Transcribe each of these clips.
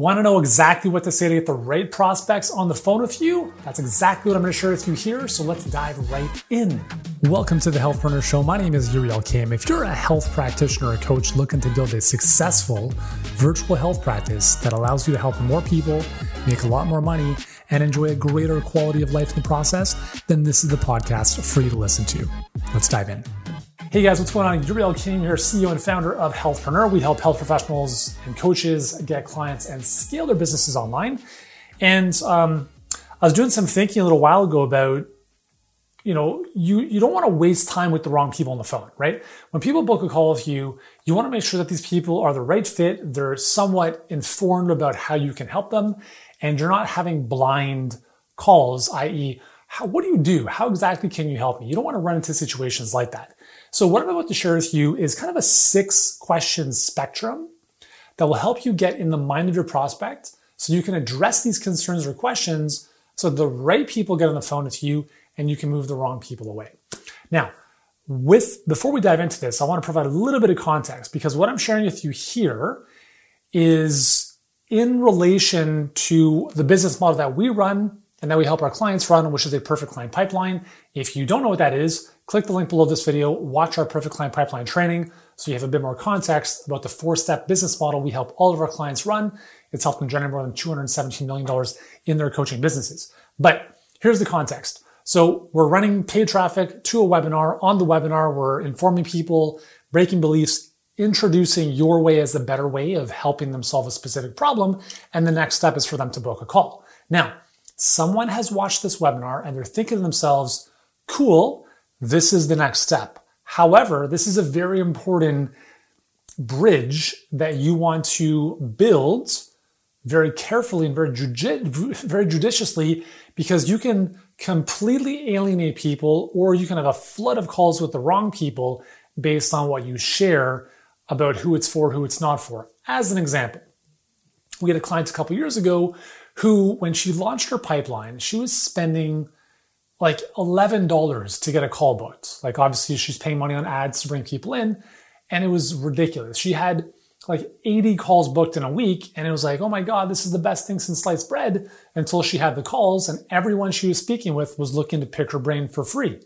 Want to know exactly what to say to get the right prospects on the phone with you? That's exactly what I'm going to share with you here. So let's dive right in. Welcome to the Healthpreneur Show. My name is Yuri Elkaim. If you're a health practitioner or coach looking to build a successful virtual health practice that allows you to help more people, make a lot more money, and enjoy a greater quality of life in the process, then this is the podcast for you to listen to. Let's dive in. Hey guys, what's going on? Yuri Elkaim here, CEO and founder of Healthpreneur. We help health professionals and coaches get clients and scale their businesses online. And um, I was doing some thinking a little while ago about, you know, you you don't want to waste time with the wrong people on the phone, right? When people book a call with you, you want to make sure that these people are the right fit. They're somewhat informed about how you can help them, and you're not having blind calls, i.e., how, what do you do? How exactly can you help me? You don't want to run into situations like that. So what I'm about to share with you is kind of a six question spectrum that will help you get in the mind of your prospect so you can address these concerns or questions so the right people get on the phone with you and you can move the wrong people away. Now, with before we dive into this, I want to provide a little bit of context because what I'm sharing with you here is in relation to the business model that we run and that we help our clients run, which is a perfect client pipeline. If you don't know what that is, click the link below this video, watch our perfect client pipeline training so you have a bit more context about the four step business model we help all of our clients run. It's helped them generate more than $217 million in their coaching businesses. But here's the context. So we're running paid traffic to a webinar. On the webinar, we're informing people, breaking beliefs, introducing your way as the better way of helping them solve a specific problem. And the next step is for them to book a call. Now, someone has watched this webinar and they're thinking to themselves, cool, this is the next step. However, this is a very important bridge that you want to build very carefully and very, judi- very judiciously because you can completely alienate people or you can have a flood of calls with the wrong people based on what you share about who it's for, who it's not for. As an example, we had a client a couple years ago who, when she launched her pipeline, she was spending like $11 to get a call booked. Like obviously she's paying money on ads to bring people in and it was ridiculous. She had like 80 calls booked in a week and it was like, oh my God, this is the best thing since sliced bread until she had the calls and everyone she was speaking with was looking to pick her brain for free.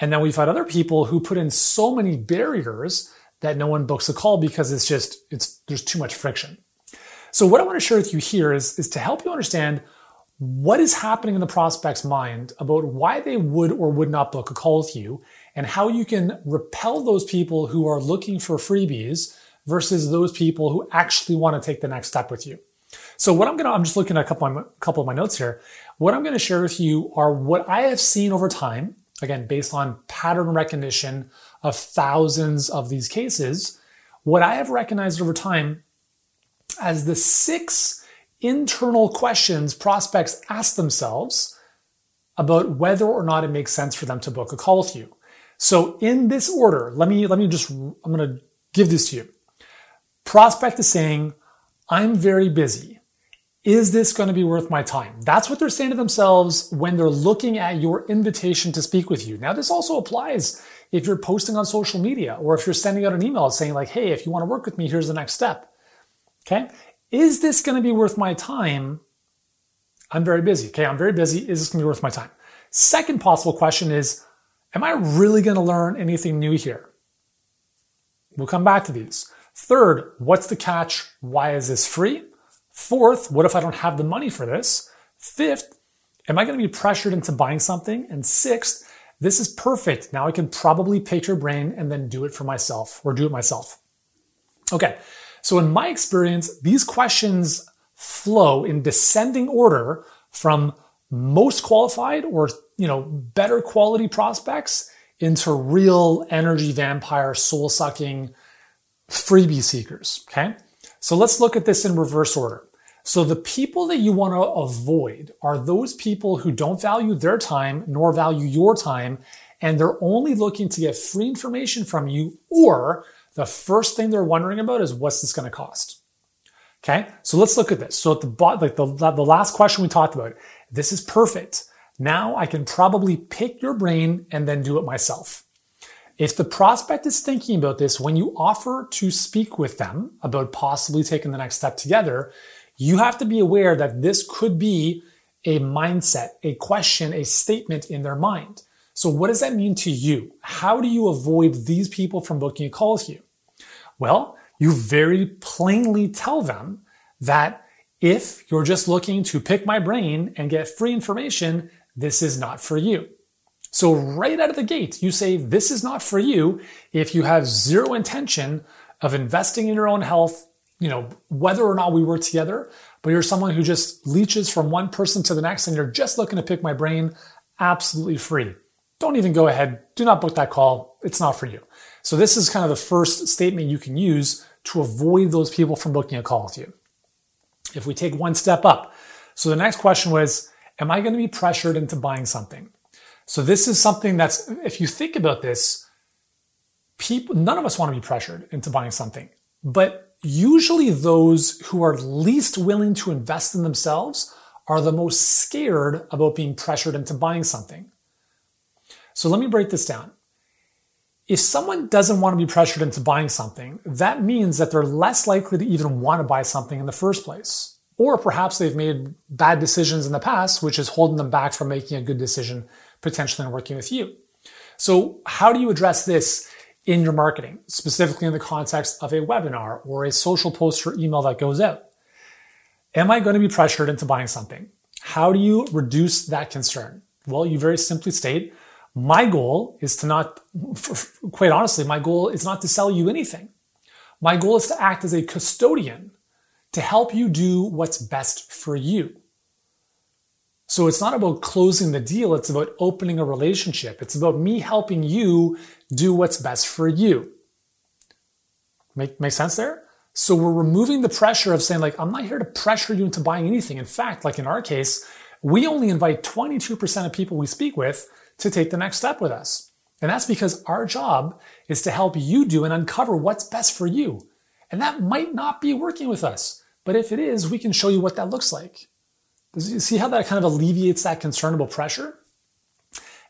And then we've had other people who put in so many barriers that no one books a call because it's just, it's, there's too much friction. So what I want to share with you here is, is to help you understand what is happening in the prospect's mind about why they would or would not book a call with you and how you can repel those people who are looking for freebies versus those people who actually want to take the next step with you. So what I'm going to, I'm just looking at a couple of my, couple of my notes here. What I'm going to share with you are what I have seen over time, again, based on pattern recognition of thousands of these cases, what I have recognized over time as the six internal questions prospects ask themselves about whether or not it makes sense for them to book a call with you. So in this order, let me, let me just, I'm going to give this to you. Prospect is saying, I'm very busy. Is this going to be worth my time? That's what they're saying to themselves when they're looking at your invitation to speak with you. Now, this also applies if you're posting on social media or if you're sending out an email saying like, Hey, if you want to work with me, here's the next step. Okay. Is this going to be worth my time? I'm very busy. Okay. I'm very busy. Is this going to be worth my time? Second possible question is, am I really going to learn anything new here? We'll come back to these. Third, what's the catch? Why is this free? Fourth, what if I don't have the money for this? Fifth, am I going to be pressured into buying something? And sixth, this is perfect. Now I can probably pick your brain and then do it for myself or do it myself. Okay. So in my experience, these questions flow in descending order from most qualified or, you know, better quality prospects into real energy vampire, soul sucking freebie seekers. Okay. So let's look at this in reverse order. So the people that you want to avoid are those people who don't value their time nor value your time. And they're only looking to get free information from you or the first thing they're wondering about is what's this going to cost? Okay. So let's look at this. So at the like the, the last question we talked about, this is perfect. Now I can probably pick your brain and then do it myself. If the prospect is thinking about this, when you offer to speak with them about possibly taking the next step together, you have to be aware that this could be a mindset, a question, a statement in their mind. So what does that mean to you? How do you avoid these people from booking a call with you? Well, you very plainly tell them that if you're just looking to pick my brain and get free information, this is not for you. So right out of the gate, you say this is not for you if you have zero intention of investing in your own health, you know, whether or not we work together, but you're someone who just leeches from one person to the next and you're just looking to pick my brain, absolutely free. Don't even go ahead. Do not book that call. It's not for you. So this is kind of the first statement you can use to avoid those people from booking a call with you. If we take one step up, so the next question was, am I going to be pressured into buying something? So this is something that's, if you think about this, people, none of us want to be pressured into buying something, but usually those who are least willing to invest in themselves are the most scared about being pressured into buying something. So let me break this down. If someone doesn't want to be pressured into buying something, that means that they're less likely to even want to buy something in the first place. Or perhaps they've made bad decisions in the past, which is holding them back from making a good decision potentially in working with you. So how do you address this in your marketing, specifically in the context of a webinar or a social post or email that goes out? Am I going to be pressured into buying something? How do you reduce that concern? Well, you very simply state, my goal is to not, quite honestly, my goal is not to sell you anything. My goal is to act as a custodian to help you do what's best for you. So it's not about closing the deal. It's about opening a relationship. It's about me helping you do what's best for you. Make, make sense there? So we're removing the pressure of saying like, I'm not here to pressure you into buying anything. In fact, like in our case, we only invite 22% of people we speak with to take the next step with us. And that's because our job is to help you do and uncover what's best for you. And that might not be working with us. But if it is, we can show you what that looks like. Does you see how that kind of alleviates that concernable pressure?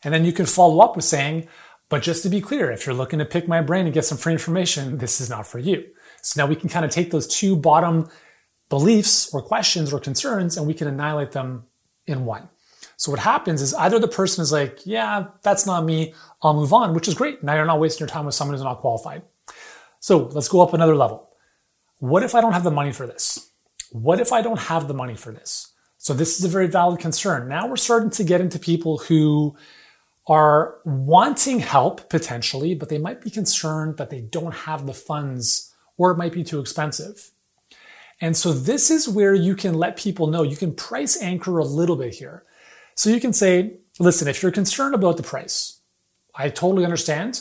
And then you can follow up with saying, but just to be clear, if you're looking to pick my brain and get some free information, this is not for you. So now we can kind of take those two bottom beliefs or questions or concerns and we can annihilate them in one. So what happens is either the person is like, yeah, that's not me. I'll move on, which is great. Now you're not wasting your time with someone who's not qualified. So let's go up another level. What if I don't have the money for this? What if I don't have the money for this? So this is a very valid concern. Now we're starting to get into people who are wanting help potentially, but they might be concerned that they don't have the funds or it might be too expensive. And so this is where you can let people know, you can price anchor a little bit here. So you can say, listen, if you're concerned about the price, I totally understand.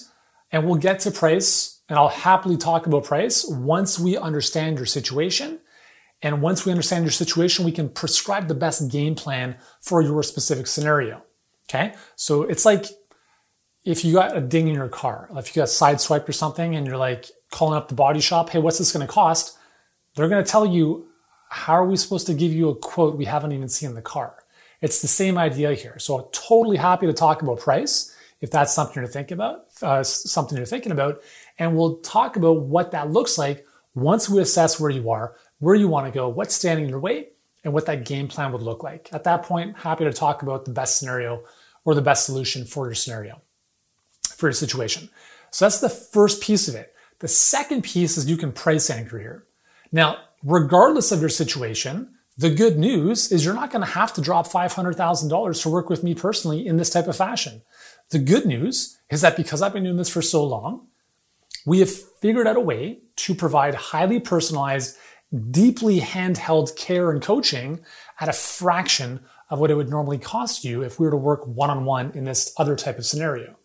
And we'll get to price and I'll happily talk about price once we understand your situation. And once we understand your situation, we can prescribe the best game plan for your specific scenario. Okay. So it's like if you got a ding in your car, if you got sideswiped or something and you're like calling up the body shop, hey, what's this going to cost? They're going to tell you, how are we supposed to give you a quote we haven't even seen the car? It's the same idea here. So totally happy to talk about price if that's something you're thinking about, uh, something you're thinking about. And we'll talk about what that looks like once we assess where you are, where you want to go, what's standing in your way, and what that game plan would look like. At that point, happy to talk about the best scenario or the best solution for your scenario, for your situation. So that's the first piece of it. The second piece is you can price anchor here. Now, regardless of your situation, the good news is you're not going to have to drop $500,000 to work with me personally in this type of fashion. The good news is that because I've been doing this for so long, we have figured out a way to provide highly personalized, deeply handheld care and coaching at a fraction of what it would normally cost you if we were to work one-on-one in this other type of scenario.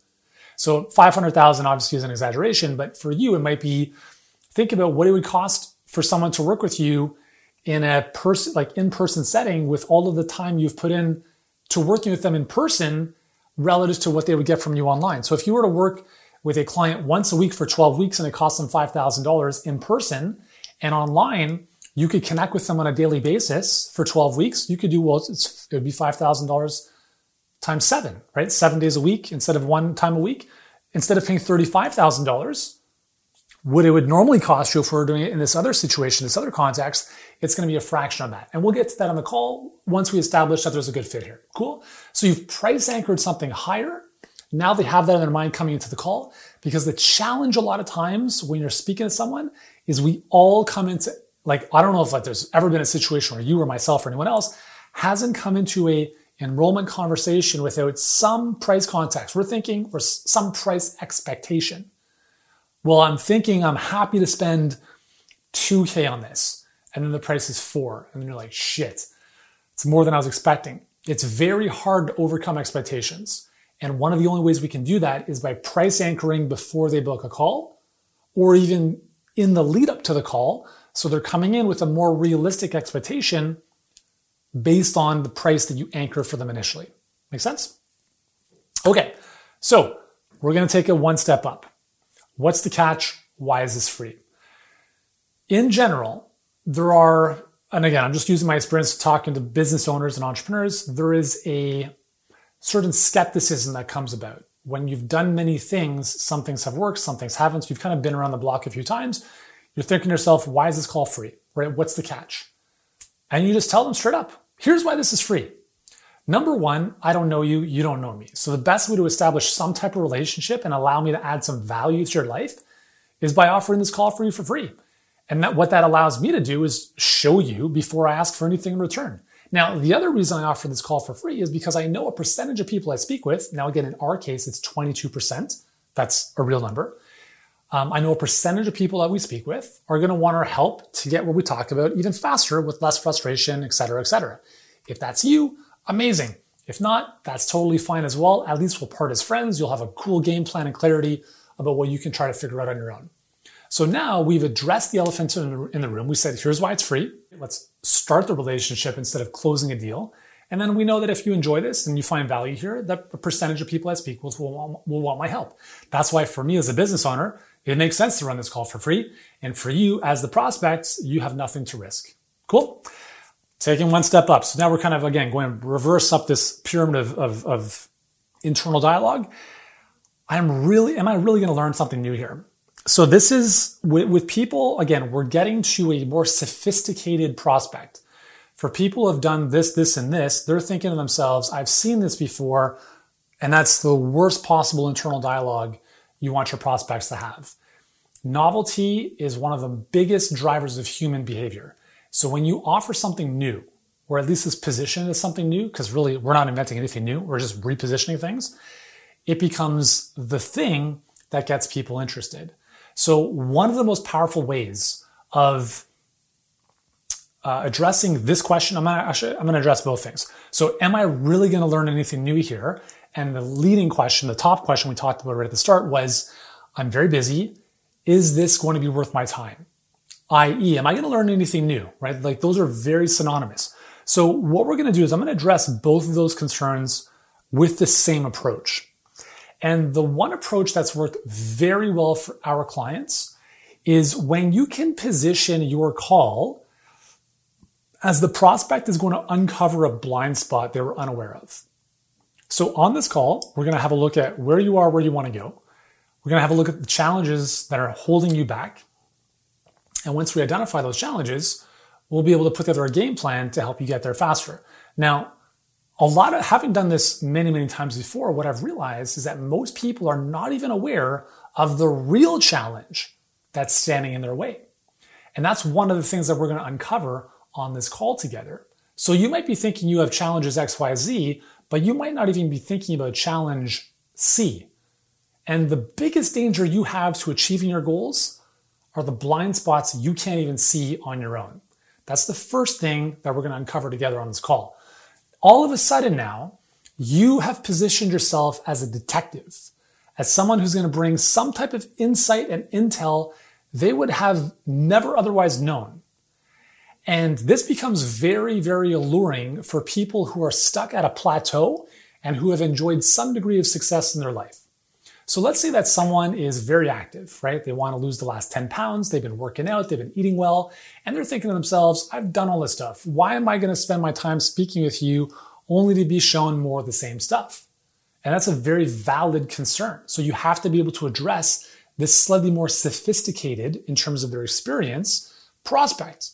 So 500,000 obviously is an exaggeration, but for you, it might be think about what it would cost for someone to work with you in a person like in-person setting with all of the time you've put in to working with them in person relative to what they would get from you online. So if you were to work with a client once a week for 12 weeks and it costs them $5,000 in person and online, you could connect with them on a daily basis for 12 weeks. You could do, well, it would be $5,000 times seven, right? Seven days a week instead of one time a week. Instead of paying $35,000, what it would normally cost you if we are doing it in this other situation, this other context, it's going to be a fraction of that. And we'll get to that on the call once we establish that there's a good fit here. Cool. So you've price anchored something higher. Now they have that in their mind coming into the call because the challenge a lot of times when you're speaking to someone is we all come into like, I don't know if like there's ever been a situation where you or myself or anyone else hasn't come into a enrollment conversation without some price context. We're thinking or some price expectation. Well, I'm thinking I'm happy to spend 2K on this. And then the price is four. And then you're like, shit, it's more than I was expecting. It's very hard to overcome expectations. And one of the only ways we can do that is by price anchoring before they book a call or even in the lead up to the call. So they're coming in with a more realistic expectation based on the price that you anchor for them initially. Make sense? Okay, so we're gonna take it one step up. What's the catch? Why is this free? In general, there are, and again, I'm just using my experience talking to business owners and entrepreneurs, there is a certain skepticism that comes about. When you've done many things, some things have worked, some things haven't. So you've kind of been around the block a few times. You're thinking to yourself, why is this call free? Right? What's the catch? And you just tell them straight up, here's why this is free. Number one, I don't know you, you don't know me. So the best way to establish some type of relationship and allow me to add some value to your life is by offering this call for you for free. And that, what that allows me to do is show you before I ask for anything in return. Now, the other reason I offer this call for free is because I know a percentage of people I speak with. Now, again, in our case, it's 22%. That's a real number. Um, I know a percentage of people that we speak with are going to want our help to get what we talk about even faster with less frustration, et cetera, et cetera. If that's you, amazing. If not, that's totally fine as well. At least we'll part as friends. You'll have a cool game plan and clarity about what you can try to figure out on your own. So now we've addressed the elephant in the, room. We said, here's why it's free. Let's start the relationship instead of closing a deal. And then we know that if you enjoy this and you find value here, that a percentage of people I speak with will want, will want my help. That's why for me as a business owner, it makes sense to run this call for free. And for you as the prospects, you have nothing to risk. Cool taking one step up. So now we're kind of, again, going reverse up this pyramid of, of, of internal dialogue. I'm really, am I really going to learn something new here? So this is with, with people, again, we're getting to a more sophisticated prospect. For people who have done this, this, and this, they're thinking to themselves, I've seen this before, and that's the worst possible internal dialogue you want your prospects to have. Novelty is one of the biggest drivers of human behavior. So when you offer something new, or at least is positioned as something new, because really we're not inventing anything new, we're just repositioning things, it becomes the thing that gets people interested. So one of the most powerful ways of uh, addressing this question, I'm gonna actually I'm gonna address both things. So am I really gonna learn anything new here? And the leading question, the top question we talked about right at the start was, I'm very busy. Is this going to be worth my time? i.e., am I going to learn anything new, right? Like those are very synonymous. So what we're going to do is I'm going to address both of those concerns with the same approach. And the one approach that's worked very well for our clients is when you can position your call as the prospect is going to uncover a blind spot they were unaware of. So on this call, we're going to have a look at where you are, where you want to go. We're going to have a look at the challenges that are holding you back. And once we identify those challenges, we'll be able to put together a game plan to help you get there faster. Now, a lot of having done this many, many times before, what I've realized is that most people are not even aware of the real challenge that's standing in their way. And that's one of the things that we're going to uncover on this call together. So you might be thinking you have challenges X, Y, Z, but you might not even be thinking about challenge C. And the biggest danger you have to achieving your goals are the blind spots you can't even see on your own. That's the first thing that we're going to uncover together on this call. All of a sudden now, you have positioned yourself as a detective, as someone who's going to bring some type of insight and intel they would have never otherwise known. And this becomes very, very alluring for people who are stuck at a plateau and who have enjoyed some degree of success in their life. So let's say that someone is very active, right? They want to lose the last 10 pounds. They've been working out. They've been eating well. And they're thinking to themselves, I've done all this stuff. Why am I going to spend my time speaking with you only to be shown more of the same stuff? And that's a very valid concern. So you have to be able to address this slightly more sophisticated in terms of their experience prospect.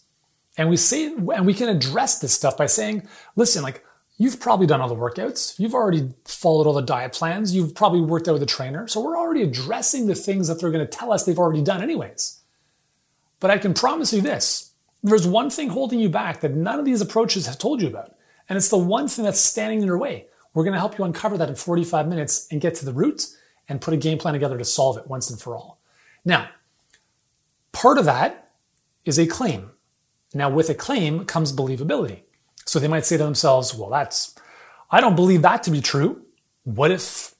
And we say, and we can address this stuff by saying, listen, like you've probably done all the workouts. You've already followed all the diet plans. You've probably worked out with a trainer. So we're already addressing the things that they're going to tell us they've already done anyways. But I can promise you this. There's one thing holding you back that none of these approaches have told you about. And it's the one thing that's standing in your way. We're going to help you uncover that in 45 minutes and get to the root and put a game plan together to solve it once and for all. Now, part of that is a claim. Now, with a claim comes believability. So they might say to themselves, well, that's, I don't believe that to be true. What if,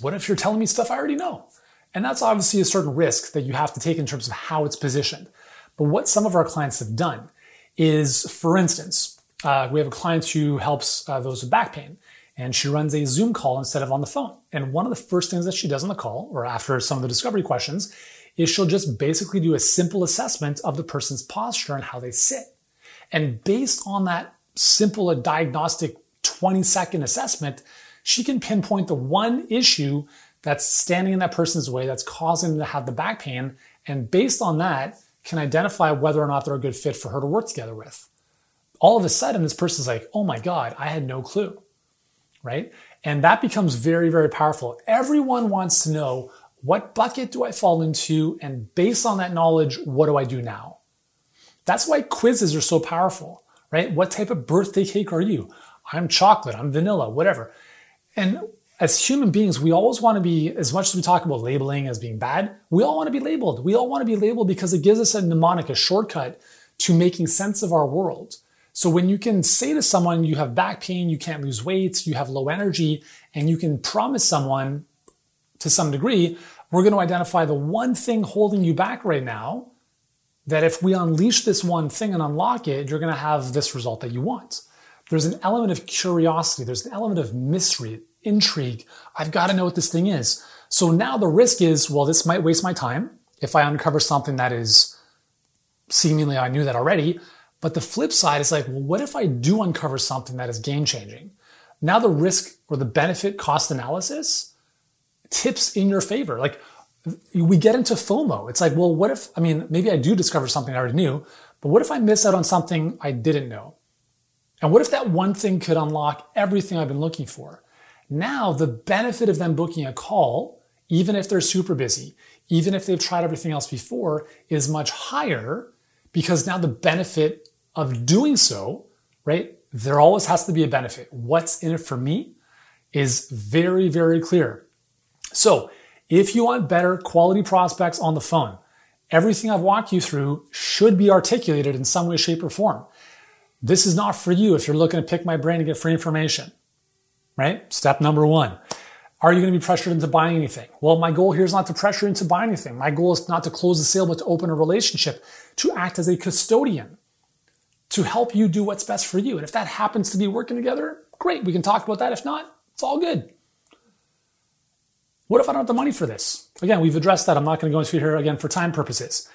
what if you're telling me stuff I already know? And that's obviously a certain risk that you have to take in terms of how it's positioned. But what some of our clients have done is, for instance, uh, we have a client who helps uh, those with back pain and she runs a Zoom call instead of on the phone. And one of the first things that she does on the call, or after some of the discovery questions, is she'll just basically do a simple assessment of the person's posture and how they sit. And based on that simple diagnostic 20 second assessment, she can pinpoint the one issue that's standing in that person's way that's causing them to have the back pain. And based on that, can identify whether or not they're a good fit for her to work together with. All of a sudden, this person's like, oh my God, I had no clue. Right? And that becomes very, very powerful. Everyone wants to know what bucket do I fall into? And based on that knowledge, what do I do now? That's why quizzes are so powerful, right? What type of birthday cake are you? I'm chocolate, I'm vanilla, whatever. And as human beings, we always want to be, as much as we talk about labeling as being bad, we all want to be labeled. We all want to be labeled because it gives us a mnemonic, a shortcut to making sense of our world. So when you can say to someone, you have back pain, you can't lose weight, you have low energy, and you can promise someone to some degree, we're going to identify the one thing holding you back right now. That if we unleash this one thing and unlock it, you're going to have this result that you want. There's an element of curiosity, there's an element of mystery, intrigue. I've got to know what this thing is. So now the risk is, well, this might waste my time if I uncover something that is seemingly I knew that already. But the flip side is like, well, what if I do uncover something that is game changing? Now the risk or the benefit cost analysis tips in your favor. Like we get into FOMO. It's like, well, what if, I mean, maybe I do discover something I already knew, but what if I miss out on something I didn't know? And what if that one thing could unlock everything I've been looking for? Now, the benefit of them booking a call, even if they're super busy, even if they've tried everything else before, is much higher because now the benefit of doing so, right? There always has to be a benefit. What's in it for me is very, very clear. So if you want better quality prospects on the phone, everything I've walked you through should be articulated in some way, shape, or form. This is not for you if you're looking to pick my brain and get free information, right? Step number one. Are you going to be pressured into buying anything? Well, my goal here is not to pressure into buying anything. My goal is not to close the sale, but to open a relationship, to act as a custodian, to help you do what's best for you. And if that happens to be working together, great. We can talk about that. If not, it's all good. What if I don't have the money for this? Again, we've addressed that. I'm not going to go into it here again for time purposes.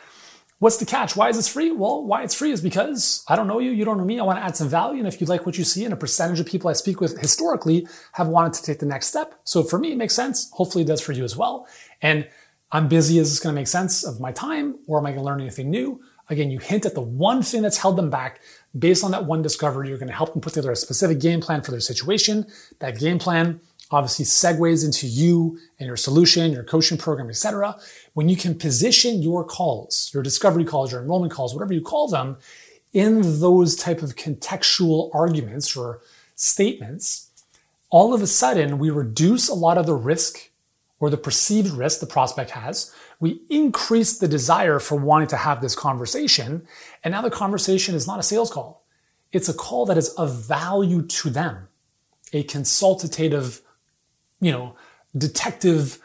What's the catch? Why is this free? Well, why it's free is because I don't know you, you don't know me. I want to add some value. And if you like what you see, and a percentage of people I speak with historically have wanted to take the next step. So for me, it makes sense. Hopefully it does for you as well. And I'm busy. Is this going to make sense of my time or am I going to learn anything new? Again, you hint at the one thing that's held them back. Based on that one discovery, you're going to help them put together a specific game plan for their situation. That game plan obviously segues into you and your solution, your coaching program, etc. When you can position your calls, your discovery calls, your enrollment calls, whatever you call them, in those type of contextual arguments or statements, all of a sudden we reduce a lot of the risk or the perceived risk the prospect has. We increase the desire for wanting to have this conversation. And now the conversation is not a sales call. It's a call that is of value to them, a consultative you know, detective,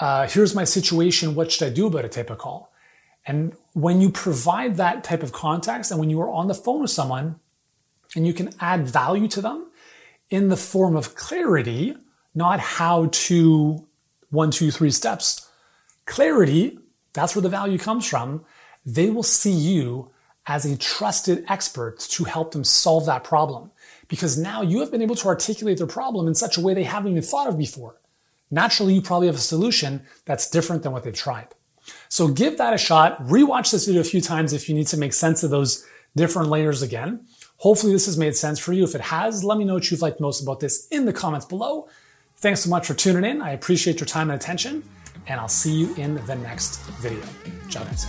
uh, here's my situation, what should I do about it type of call. And when you provide that type of context and when you are on the phone with someone and you can add value to them in the form of clarity, not how to one, two, three steps, clarity, that's where the value comes from. They will see you as a trusted expert to help them solve that problem because now you have been able to articulate their problem in such a way they haven't even thought of before. naturally you probably have a solution that's different than what they've tried. So give that a shot. Rewatch this video a few times if you need to make sense of those different layers again. Hopefully this has made sense for you. If it has, let me know what you've liked most about this in the comments below. Thanks so much for tuning in. I appreciate your time and attention, and I'll see you in the next video. Ciao, guys.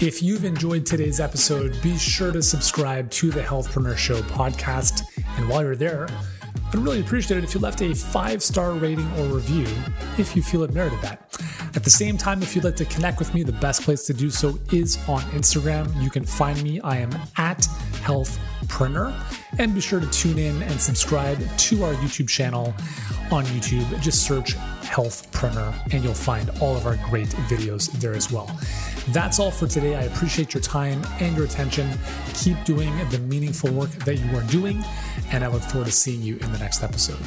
If you've enjoyed today's episode, be sure to subscribe to the Healthpreneur Show podcast. And while you're there, I'd really appreciate it if you left a five star rating or review if you feel it merited that. At the same time, if you'd like to connect with me, the best place to do so is on Instagram. You can find me. I am at Healthpreneur. And be sure to tune in and subscribe to our YouTube channel on YouTube. Just search Healthpreneur and you'll find all of our great videos there as well. That's all for today. I appreciate your time and your attention. Keep doing the meaningful work that you are doing, and I look forward to seeing you in the next episode.